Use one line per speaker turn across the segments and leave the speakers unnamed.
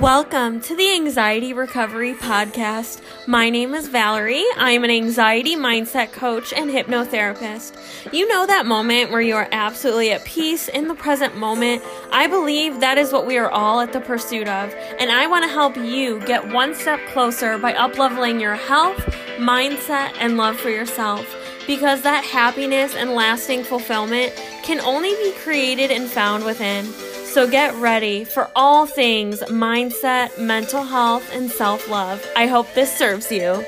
Welcome to the Anxiety Recovery Podcast. My name is Valerie. I am an anxiety mindset coach and hypnotherapist. You know that moment where you are absolutely at peace in the present moment? I believe that is what we are all at the pursuit of, and I want to help you get one step closer by upleveling your health, mindset, and love for yourself. Because that happiness and lasting fulfillment can only be created and found within. So get ready for all things mindset, mental health, and self love. I hope this serves you.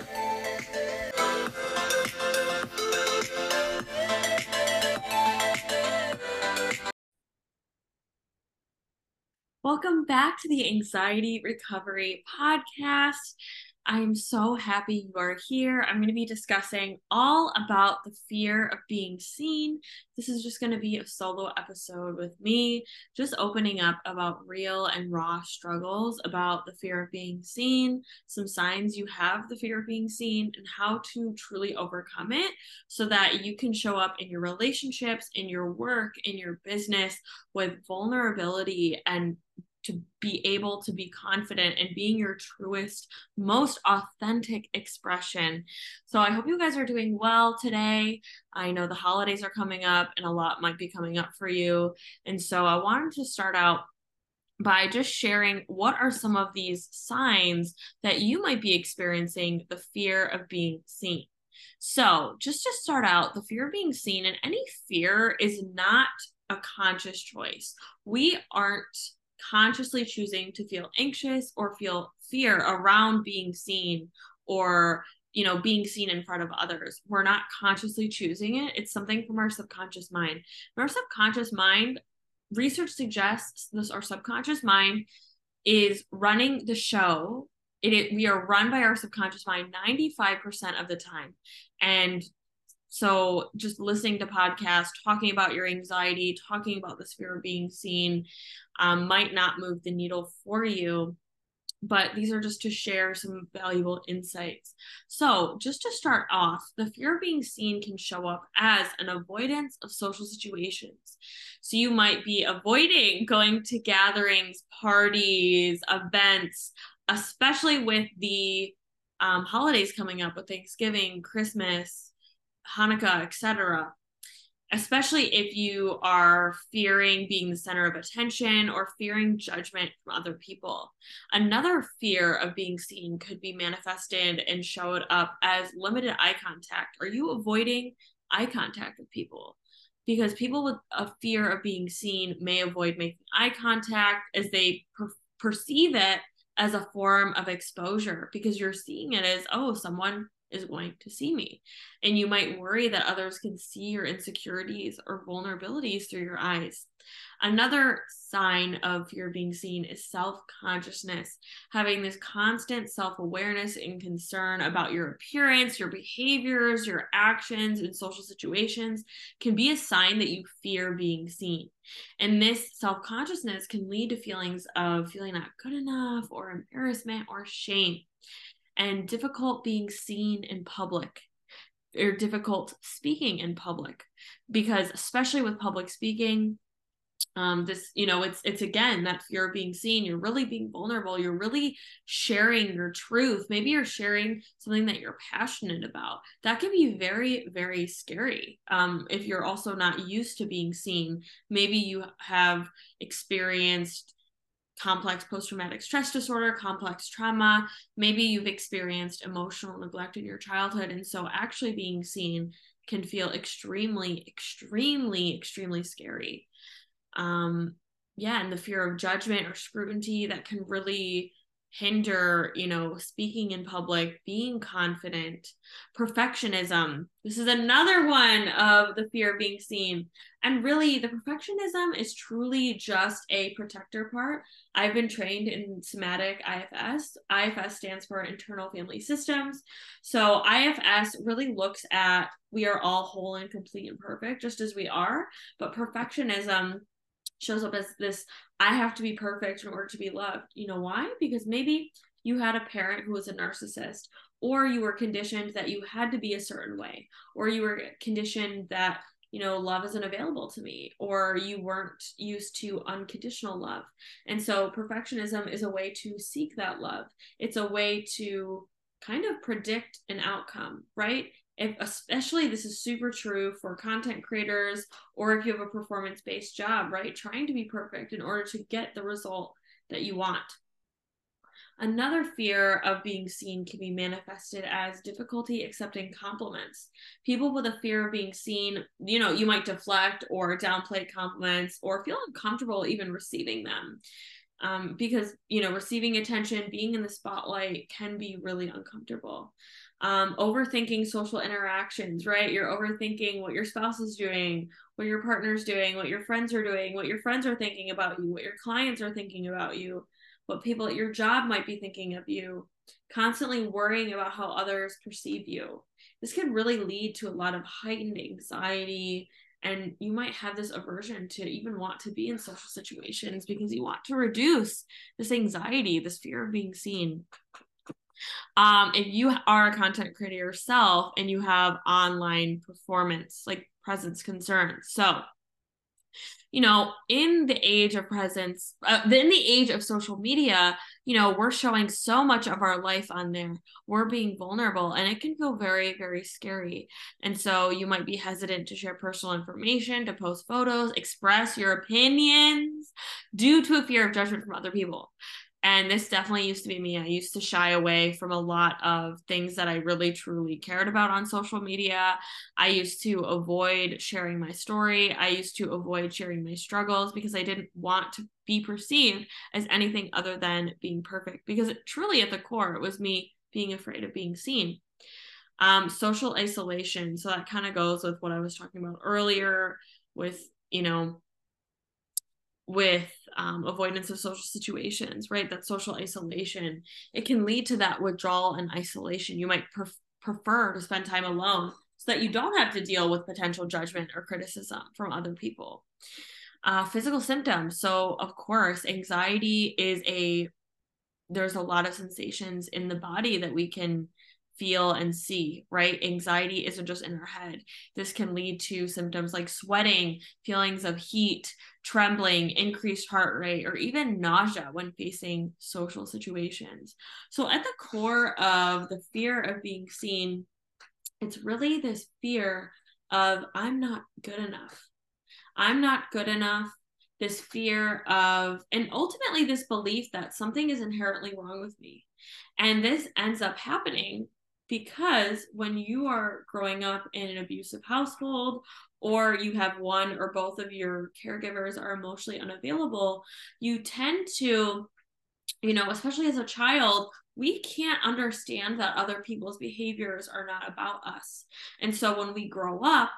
Welcome back to the Anxiety Recovery Podcast. I'm so happy you are here. I'm going to be discussing all about the fear of being seen. This is just going to be a solo episode with me, just opening up about real and raw struggles about the fear of being seen, some signs you have the fear of being seen, and how to truly overcome it so that you can show up in your relationships, in your work, in your business with vulnerability and to be able to be confident and being your truest, most authentic expression. So I hope you guys are doing well today. I know the holidays are coming up and a lot might be coming up for you. And so I wanted to start out by just sharing what are some of these signs that you might be experiencing the fear of being seen. So, just to start out, the fear of being seen and any fear is not a conscious choice. We aren't consciously choosing to feel anxious or feel fear around being seen or you know being seen in front of others. We're not consciously choosing it. It's something from our subconscious mind. And our subconscious mind research suggests this our subconscious mind is running the show. It, it we are run by our subconscious mind 95% of the time. And so just listening to podcasts, talking about your anxiety, talking about the fear of being seen um, might not move the needle for you. But these are just to share some valuable insights. So, just to start off, the fear of being seen can show up as an avoidance of social situations. So, you might be avoiding going to gatherings, parties, events, especially with the um, holidays coming up with Thanksgiving, Christmas, Hanukkah, etc. Especially if you are fearing being the center of attention or fearing judgment from other people. Another fear of being seen could be manifested and showed up as limited eye contact. Are you avoiding eye contact with people? Because people with a fear of being seen may avoid making eye contact as they per- perceive it as a form of exposure because you're seeing it as, oh, someone is going to see me. And you might worry that others can see your insecurities or vulnerabilities through your eyes. Another sign of fear being seen is self consciousness, having this constant self awareness and concern about your appearance, your behaviors, your actions in social situations can be a sign that you fear being seen. And this self consciousness can lead to feelings of feeling not good enough or embarrassment or shame and difficult being seen in public or difficult speaking in public because especially with public speaking um this you know it's it's again that of being seen you're really being vulnerable you're really sharing your truth. Maybe you're sharing something that you're passionate about. That can be very very scary um if you're also not used to being seen. Maybe you have experienced complex post traumatic stress disorder, complex trauma. Maybe you've experienced emotional neglect in your childhood. And so actually being seen can feel extremely, extremely, extremely scary. Um, yeah, and the fear of judgment or scrutiny that can really hinder you know speaking in public being confident. Perfectionism. This is another one of the fear of being seen. And really the perfectionism is truly just a protector part. I've been trained in somatic ifs ifs stands for internal family systems. So ifs really looks at we are all whole and complete and perfect just as we are. But perfectionism shows up as this I have to be perfect in order to be loved. You know why? Because maybe you had a parent who was a narcissist, or you were conditioned that you had to be a certain way, or you were conditioned that you know, love isn't available to me, or you weren't used to unconditional love. And so perfectionism is a way to seek that love. It's a way to kind of predict an outcome, right? If especially this is super true for content creators or if you have a performance based job, right? Trying to be perfect in order to get the result that you want. Another fear of being seen can be manifested as difficulty accepting compliments. People with a fear of being seen, you know, you might deflect or downplay compliments or feel uncomfortable even receiving them. Um, because, you know, receiving attention, being in the spotlight can be really uncomfortable. Um, overthinking social interactions, right? You're overthinking what your spouse is doing, what your partner's doing, what your friends are doing, what your friends are thinking about you, what your clients are thinking about you what people at your job might be thinking of you, constantly worrying about how others perceive you. This can really lead to a lot of heightened anxiety, and you might have this aversion to even want to be in social situations because you want to reduce this anxiety, this fear of being seen. Um, if you are a content creator yourself and you have online performance, like presence concerns, so you know, in the age of presence, uh, in the age of social media, you know, we're showing so much of our life on there. We're being vulnerable and it can feel very, very scary. And so you might be hesitant to share personal information, to post photos, express your opinions due to a fear of judgment from other people. And this definitely used to be me. I used to shy away from a lot of things that I really truly cared about on social media. I used to avoid sharing my story. I used to avoid sharing my struggles because I didn't want to be perceived as anything other than being perfect. Because it, truly, at the core, it was me being afraid of being seen. Um, social isolation. So that kind of goes with what I was talking about earlier with, you know, with um, avoidance of social situations, right? That social isolation, it can lead to that withdrawal and isolation. You might prefer to spend time alone so that you don't have to deal with potential judgment or criticism from other people. Uh, physical symptoms. So, of course, anxiety is a, there's a lot of sensations in the body that we can feel and see, right? Anxiety isn't just in our head. This can lead to symptoms like sweating, feelings of heat, trembling, increased heart rate, or even nausea when facing social situations. So, at the core of the fear of being seen, it's really this fear of I'm not good enough. I'm not good enough. This fear of, and ultimately, this belief that something is inherently wrong with me. And this ends up happening because when you are growing up in an abusive household or you have one or both of your caregivers are emotionally unavailable you tend to you know especially as a child we can't understand that other people's behaviors are not about us. And so when we grow up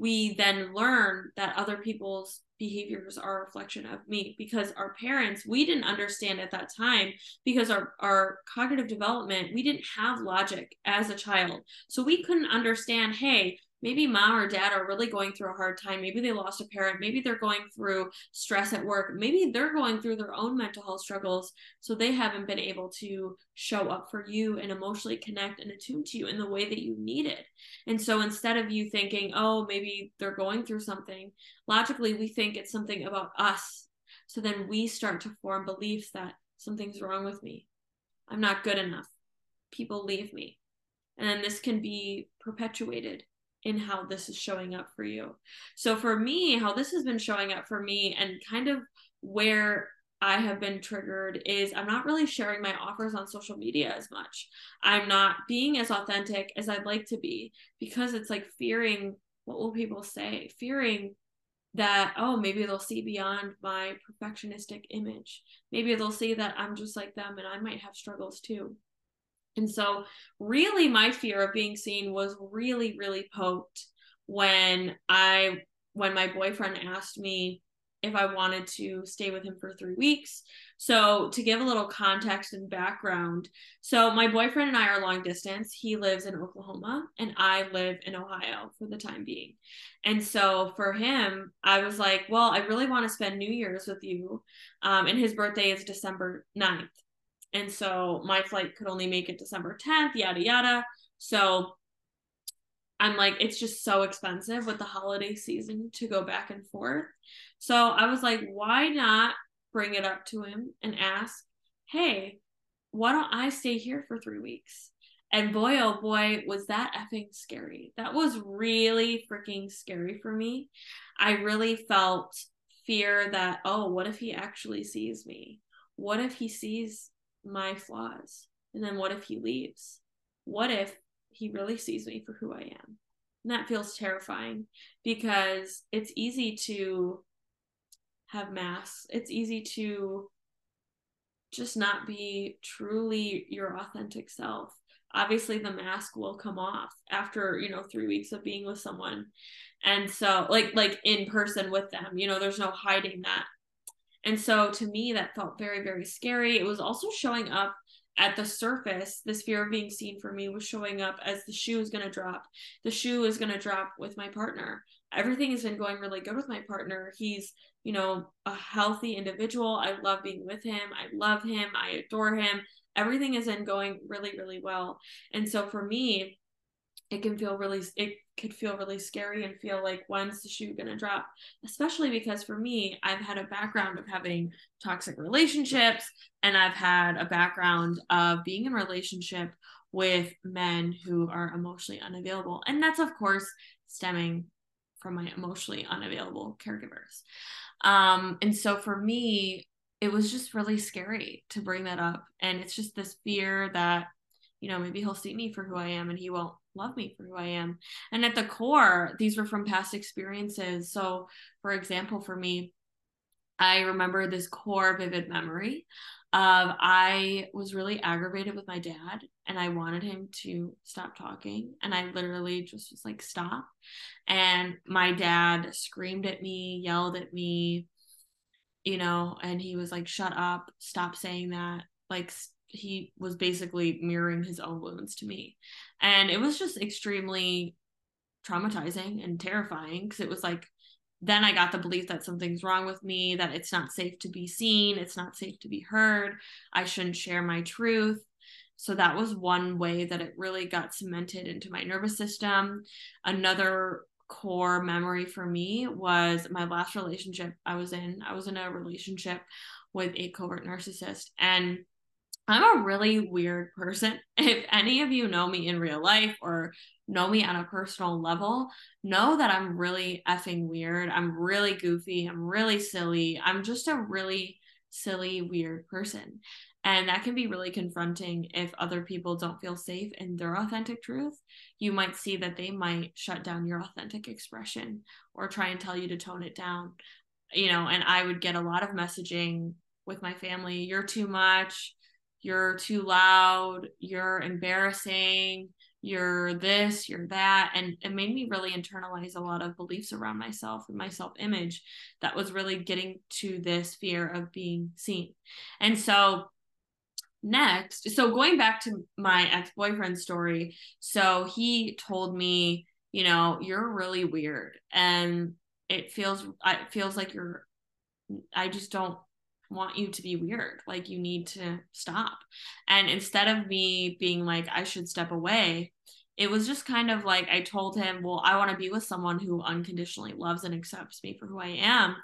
we then learn that other people's behaviors are a reflection of me because our parents we didn't understand at that time because our our cognitive development we didn't have logic as a child. So we couldn't understand hey maybe mom or dad are really going through a hard time. Maybe they lost a parent. Maybe they're going through stress at work. Maybe they're going through their own mental health struggles. So they haven't been able to show up for you and emotionally connect and attune to you in the way that you need it. And so instead of you thinking, oh, maybe they're going through something, logically, we think it's something about us. So then we start to form beliefs that something's wrong with me. I'm not good enough. People leave me. And then this can be perpetuated in how this is showing up for you. So for me, how this has been showing up for me and kind of where I have been triggered is I'm not really sharing my offers on social media as much. I'm not being as authentic as I'd like to be because it's like fearing what will people say, fearing that oh maybe they'll see beyond my perfectionistic image. Maybe they'll see that I'm just like them and I might have struggles too. And so, really, my fear of being seen was really, really poked when I, when my boyfriend asked me if I wanted to stay with him for three weeks. So, to give a little context and background, so my boyfriend and I are long distance. He lives in Oklahoma and I live in Ohio for the time being. And so, for him, I was like, well, I really want to spend New Year's with you. Um, and his birthday is December 9th. And so my flight could only make it December 10th, yada, yada. So I'm like, it's just so expensive with the holiday season to go back and forth. So I was like, why not bring it up to him and ask, hey, why don't I stay here for three weeks? And boy, oh boy, was that effing scary. That was really freaking scary for me. I really felt fear that, oh, what if he actually sees me? What if he sees my flaws? And then what if he leaves? What if he really sees me for who I am? And that feels terrifying because it's easy to have masks. It's easy to just not be truly your authentic self obviously the mask will come off after you know three weeks of being with someone and so like like in person with them you know there's no hiding that and so to me that felt very very scary. It was also showing up at the surface. This fear of being seen for me was showing up as the shoe is going to drop. The shoe is going to drop with my partner. Everything has been going really good with my partner. He's you know a healthy individual. I love being with him. I love him. I adore him. Everything isn't going really really well. And so for me it can feel really it could feel really scary and feel like when's the shoe gonna drop especially because for me i've had a background of having toxic relationships and i've had a background of being in relationship with men who are emotionally unavailable and that's of course stemming from my emotionally unavailable caregivers um and so for me it was just really scary to bring that up. And it's just this fear that, you know, maybe he'll see me for who I am and he won't love me for who I am. And at the core, these were from past experiences. So, for example, for me, I remember this core vivid memory of I was really aggravated with my dad and I wanted him to stop talking. And I literally just was like, stop. And my dad screamed at me, yelled at me, you know, and he was like, shut up, stop saying that. Like, he was basically mirroring his own wounds to me. And it was just extremely traumatizing and terrifying because it was like, then I got the belief that something's wrong with me, that it's not safe to be seen, it's not safe to be heard, I shouldn't share my truth. So that was one way that it really got cemented into my nervous system. Another core memory for me was my last relationship I was in. I was in a relationship with a covert narcissist and I'm a really weird person. If any of you know me in real life or know me on a personal level, know that I'm really effing weird. I'm really goofy. I'm really silly. I'm just a really silly, weird person. And that can be really confronting if other people don't feel safe in their authentic truth. You might see that they might shut down your authentic expression or try and tell you to tone it down. You know, and I would get a lot of messaging with my family you're too much, you're too loud, you're embarrassing, you're this, you're that. And it made me really internalize a lot of beliefs around myself and my self image that was really getting to this fear of being seen. And so next so going back to my ex-boyfriend story so he told me you know you're really weird and it feels it feels like you're i just don't want you to be weird like you need to stop and instead of me being like i should step away it was just kind of like i told him well i want to be with someone who unconditionally loves and accepts me for who i am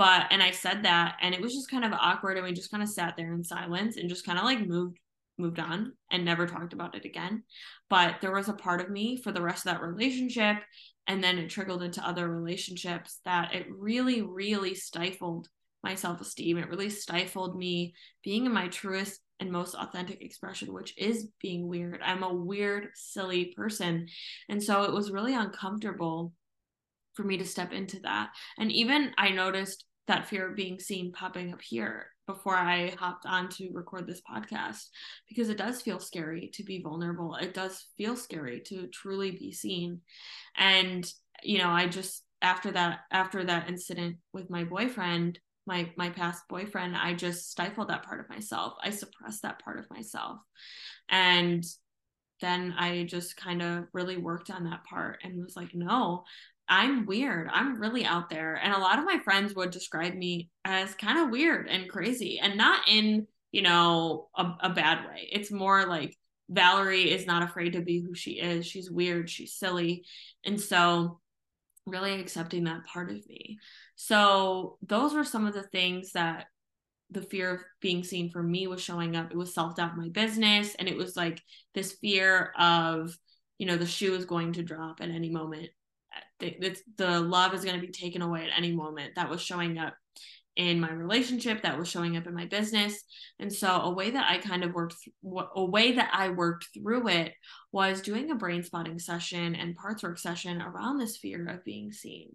but and I said that and it was just kind of awkward and we just kind of sat there in silence and just kind of like moved moved on and never talked about it again. But there was a part of me for the rest of that relationship and then it trickled into other relationships that it really really stifled my self-esteem. It really stifled me being in my truest and most authentic expression, which is being weird. I'm a weird, silly person. And so it was really uncomfortable for me to step into that. And even I noticed that fear of being seen popping up here before I hopped on to record this podcast because it does feel scary to be vulnerable. It does feel scary to truly be seen. And you know, I just after that after that incident with my boyfriend, my my past boyfriend, I just stifled that part of myself. I suppressed that part of myself. And then I just kind of really worked on that part and was like, no, I'm weird. I'm really out there. And a lot of my friends would describe me as kind of weird and crazy and not in, you know, a, a bad way. It's more like Valerie is not afraid to be who she is. She's weird, she's silly. And so, really accepting that part of me. So, those were some of the things that the fear of being seen for me was showing up. It was self doubt my business, and it was like this fear of, you know, the shoe is going to drop at any moment. The, the love is going to be taken away at any moment. That was showing up in my relationship that was showing up in my business. And so a way that i kind of worked th- a way that i worked through it was doing a brain spotting session and parts work session around this fear of being seen.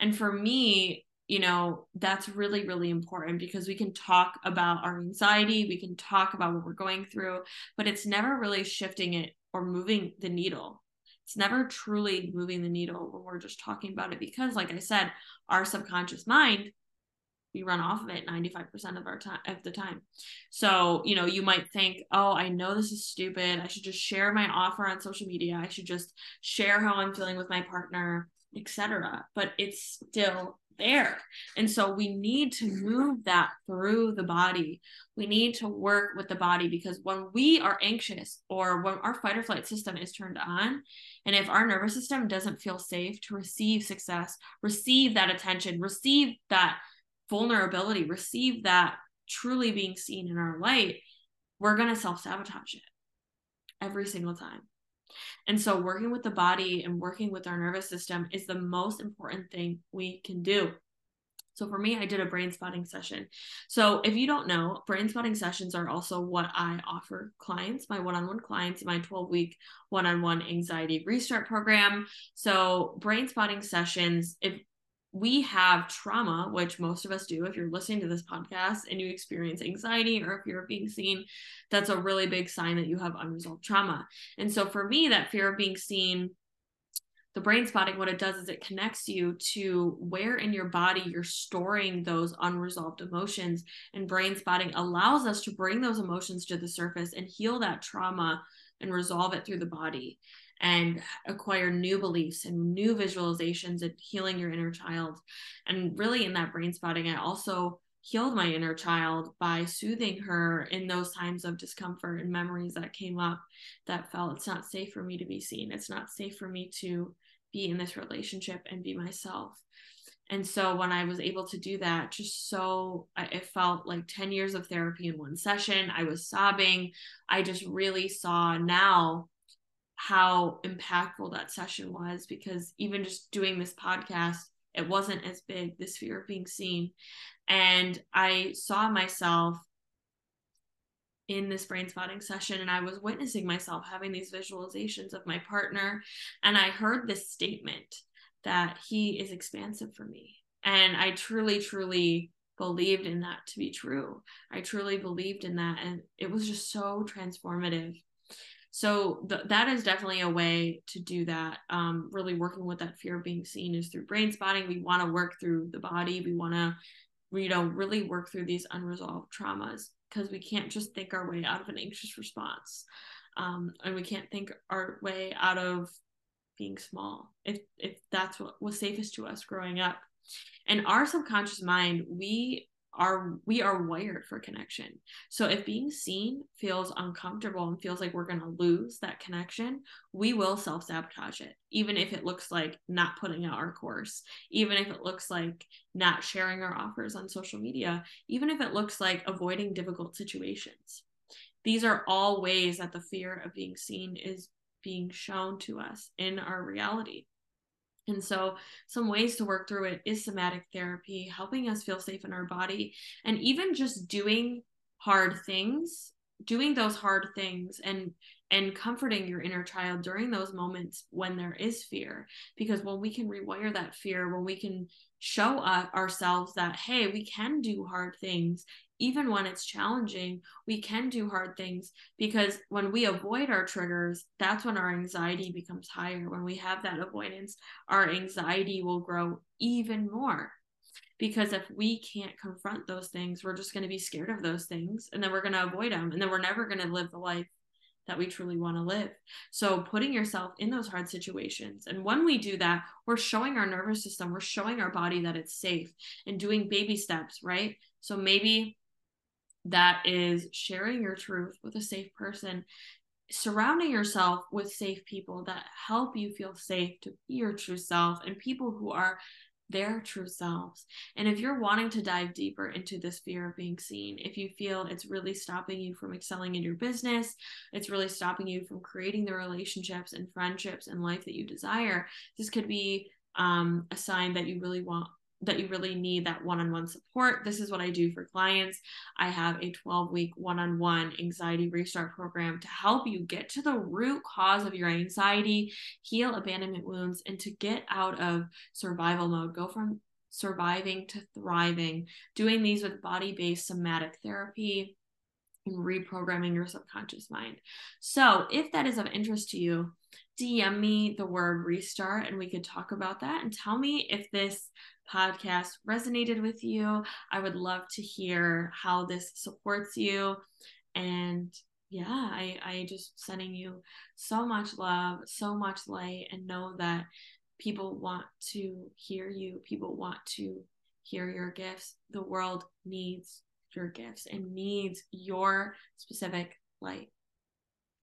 And for me you know that's really really important because we can talk about our anxiety we can talk about what we're going through but it's never really shifting it or moving the needle. It's never truly moving the needle when we're just talking about it because like i said our subconscious mind we run off of it 95% of our time of the time. So you know you might think oh i know this is stupid. I should just share my offer on social media. I should just share how i'm feeling with my partner etc but it's still there. And so we need to move that through the body. We need to work with the body because when we are anxious or when our fight or flight system is turned on and if our nervous system doesn't feel safe to receive success receive that attention receive that vulnerability, receive that truly being seen in our light, we're going to self sabotage it every single time. And so, working with the body and working with our nervous system is the most important thing we can do. So, for me, I did a brain spotting session. So, if you don't know, brain spotting sessions are also what I offer clients, my one on one clients, my 12 week one on one anxiety restart program. So, brain spotting sessions, if we have trauma, which most of us do. If you're listening to this podcast and you experience anxiety or if you're being seen, that's a really big sign that you have unresolved trauma. And so for me, that fear of being seen, the brain spotting, what it does is it connects you to where in your body you're storing those unresolved emotions. And brain spotting allows us to bring those emotions to the surface and heal that trauma and resolve it through the body and acquire new beliefs and new visualizations and healing your inner child. And really, in that brain spotting, I also healed my inner child by soothing her in those times of discomfort and memories that came up that felt it's not safe for me to be seen. It's not safe for me to be in this relationship and be myself. And so when I was able to do that, just so it felt like 10 years of therapy in one session. I was sobbing. I just really saw now how impactful that session was because even just doing this podcast, it wasn't as big, this fear of being seen. And I saw myself in this brain spotting session and I was witnessing myself having these visualizations of my partner. And I heard this statement that he is expansive for me. And I truly, truly believed in that to be true. I truly believed in that. And it was just so transformative so th- that is definitely a way to do that. Um, really working with that fear of being seen is through brain spotting. We want to work through the body. We want to you know really work through these unresolved traumas because we can't just think our way out of an anxious response. Um, and we can't think our way out of being small if if that's what was safest to us growing up. And our subconscious mind we are we are wired for connection. So if being seen feels uncomfortable and feels like we're going to lose that connection, we will self-sabotage it. Even if it looks like not putting out our course, even if it looks like not sharing our offers on social media, even if it looks like avoiding difficult situations. These are all ways that the fear of being seen is being shown to us in our reality. And so, some ways to work through it is somatic therapy, helping us feel safe in our body, and even just doing hard things, doing those hard things and and comforting your inner child during those moments when there is fear because when we can rewire that fear when we can show ourselves that hey we can do hard things even when it's challenging, we can do hard things because when we avoid our triggers, that's when our anxiety becomes higher. When we have that avoidance, our anxiety will grow even more. Because if we can't confront those things, we're just going to be scared of those things and then we're going to avoid them and then we're never going to live the life that we truly want to live. So, putting yourself in those hard situations. And when we do that, we're showing our nervous system, we're showing our body that it's safe and doing baby steps, right? So, maybe that is sharing your truth with a safe person surrounding yourself with safe people that help you feel safe to be your true self and people who are their true selves. And if you're wanting to dive deeper into this fear of being seen, if you feel it's really stopping you from excelling in your business, it's really stopping you from creating the relationships and friendships and life that you desire, this could be um, a sign that you really want that you really need that one-on-one support. This is what i do for clients. I have a 12 week one-on-one anxiety restart program to help you get to the root cause of your anxiety heal abandonment wounds and to get out of survival mode. Go from surviving to thriving. Doing these with body-based somatic therapy and reprogramming your subconscious mind. So if that is of interest to you DM me the word restart and we could talk about that and tell me if this podcast resonated with you. I would love to hear how this supports you. And yeah, I, I just sending you so much love, so much light, and know that people want to hear you. People want to hear your gifts. The world needs your gifts and needs your specific light.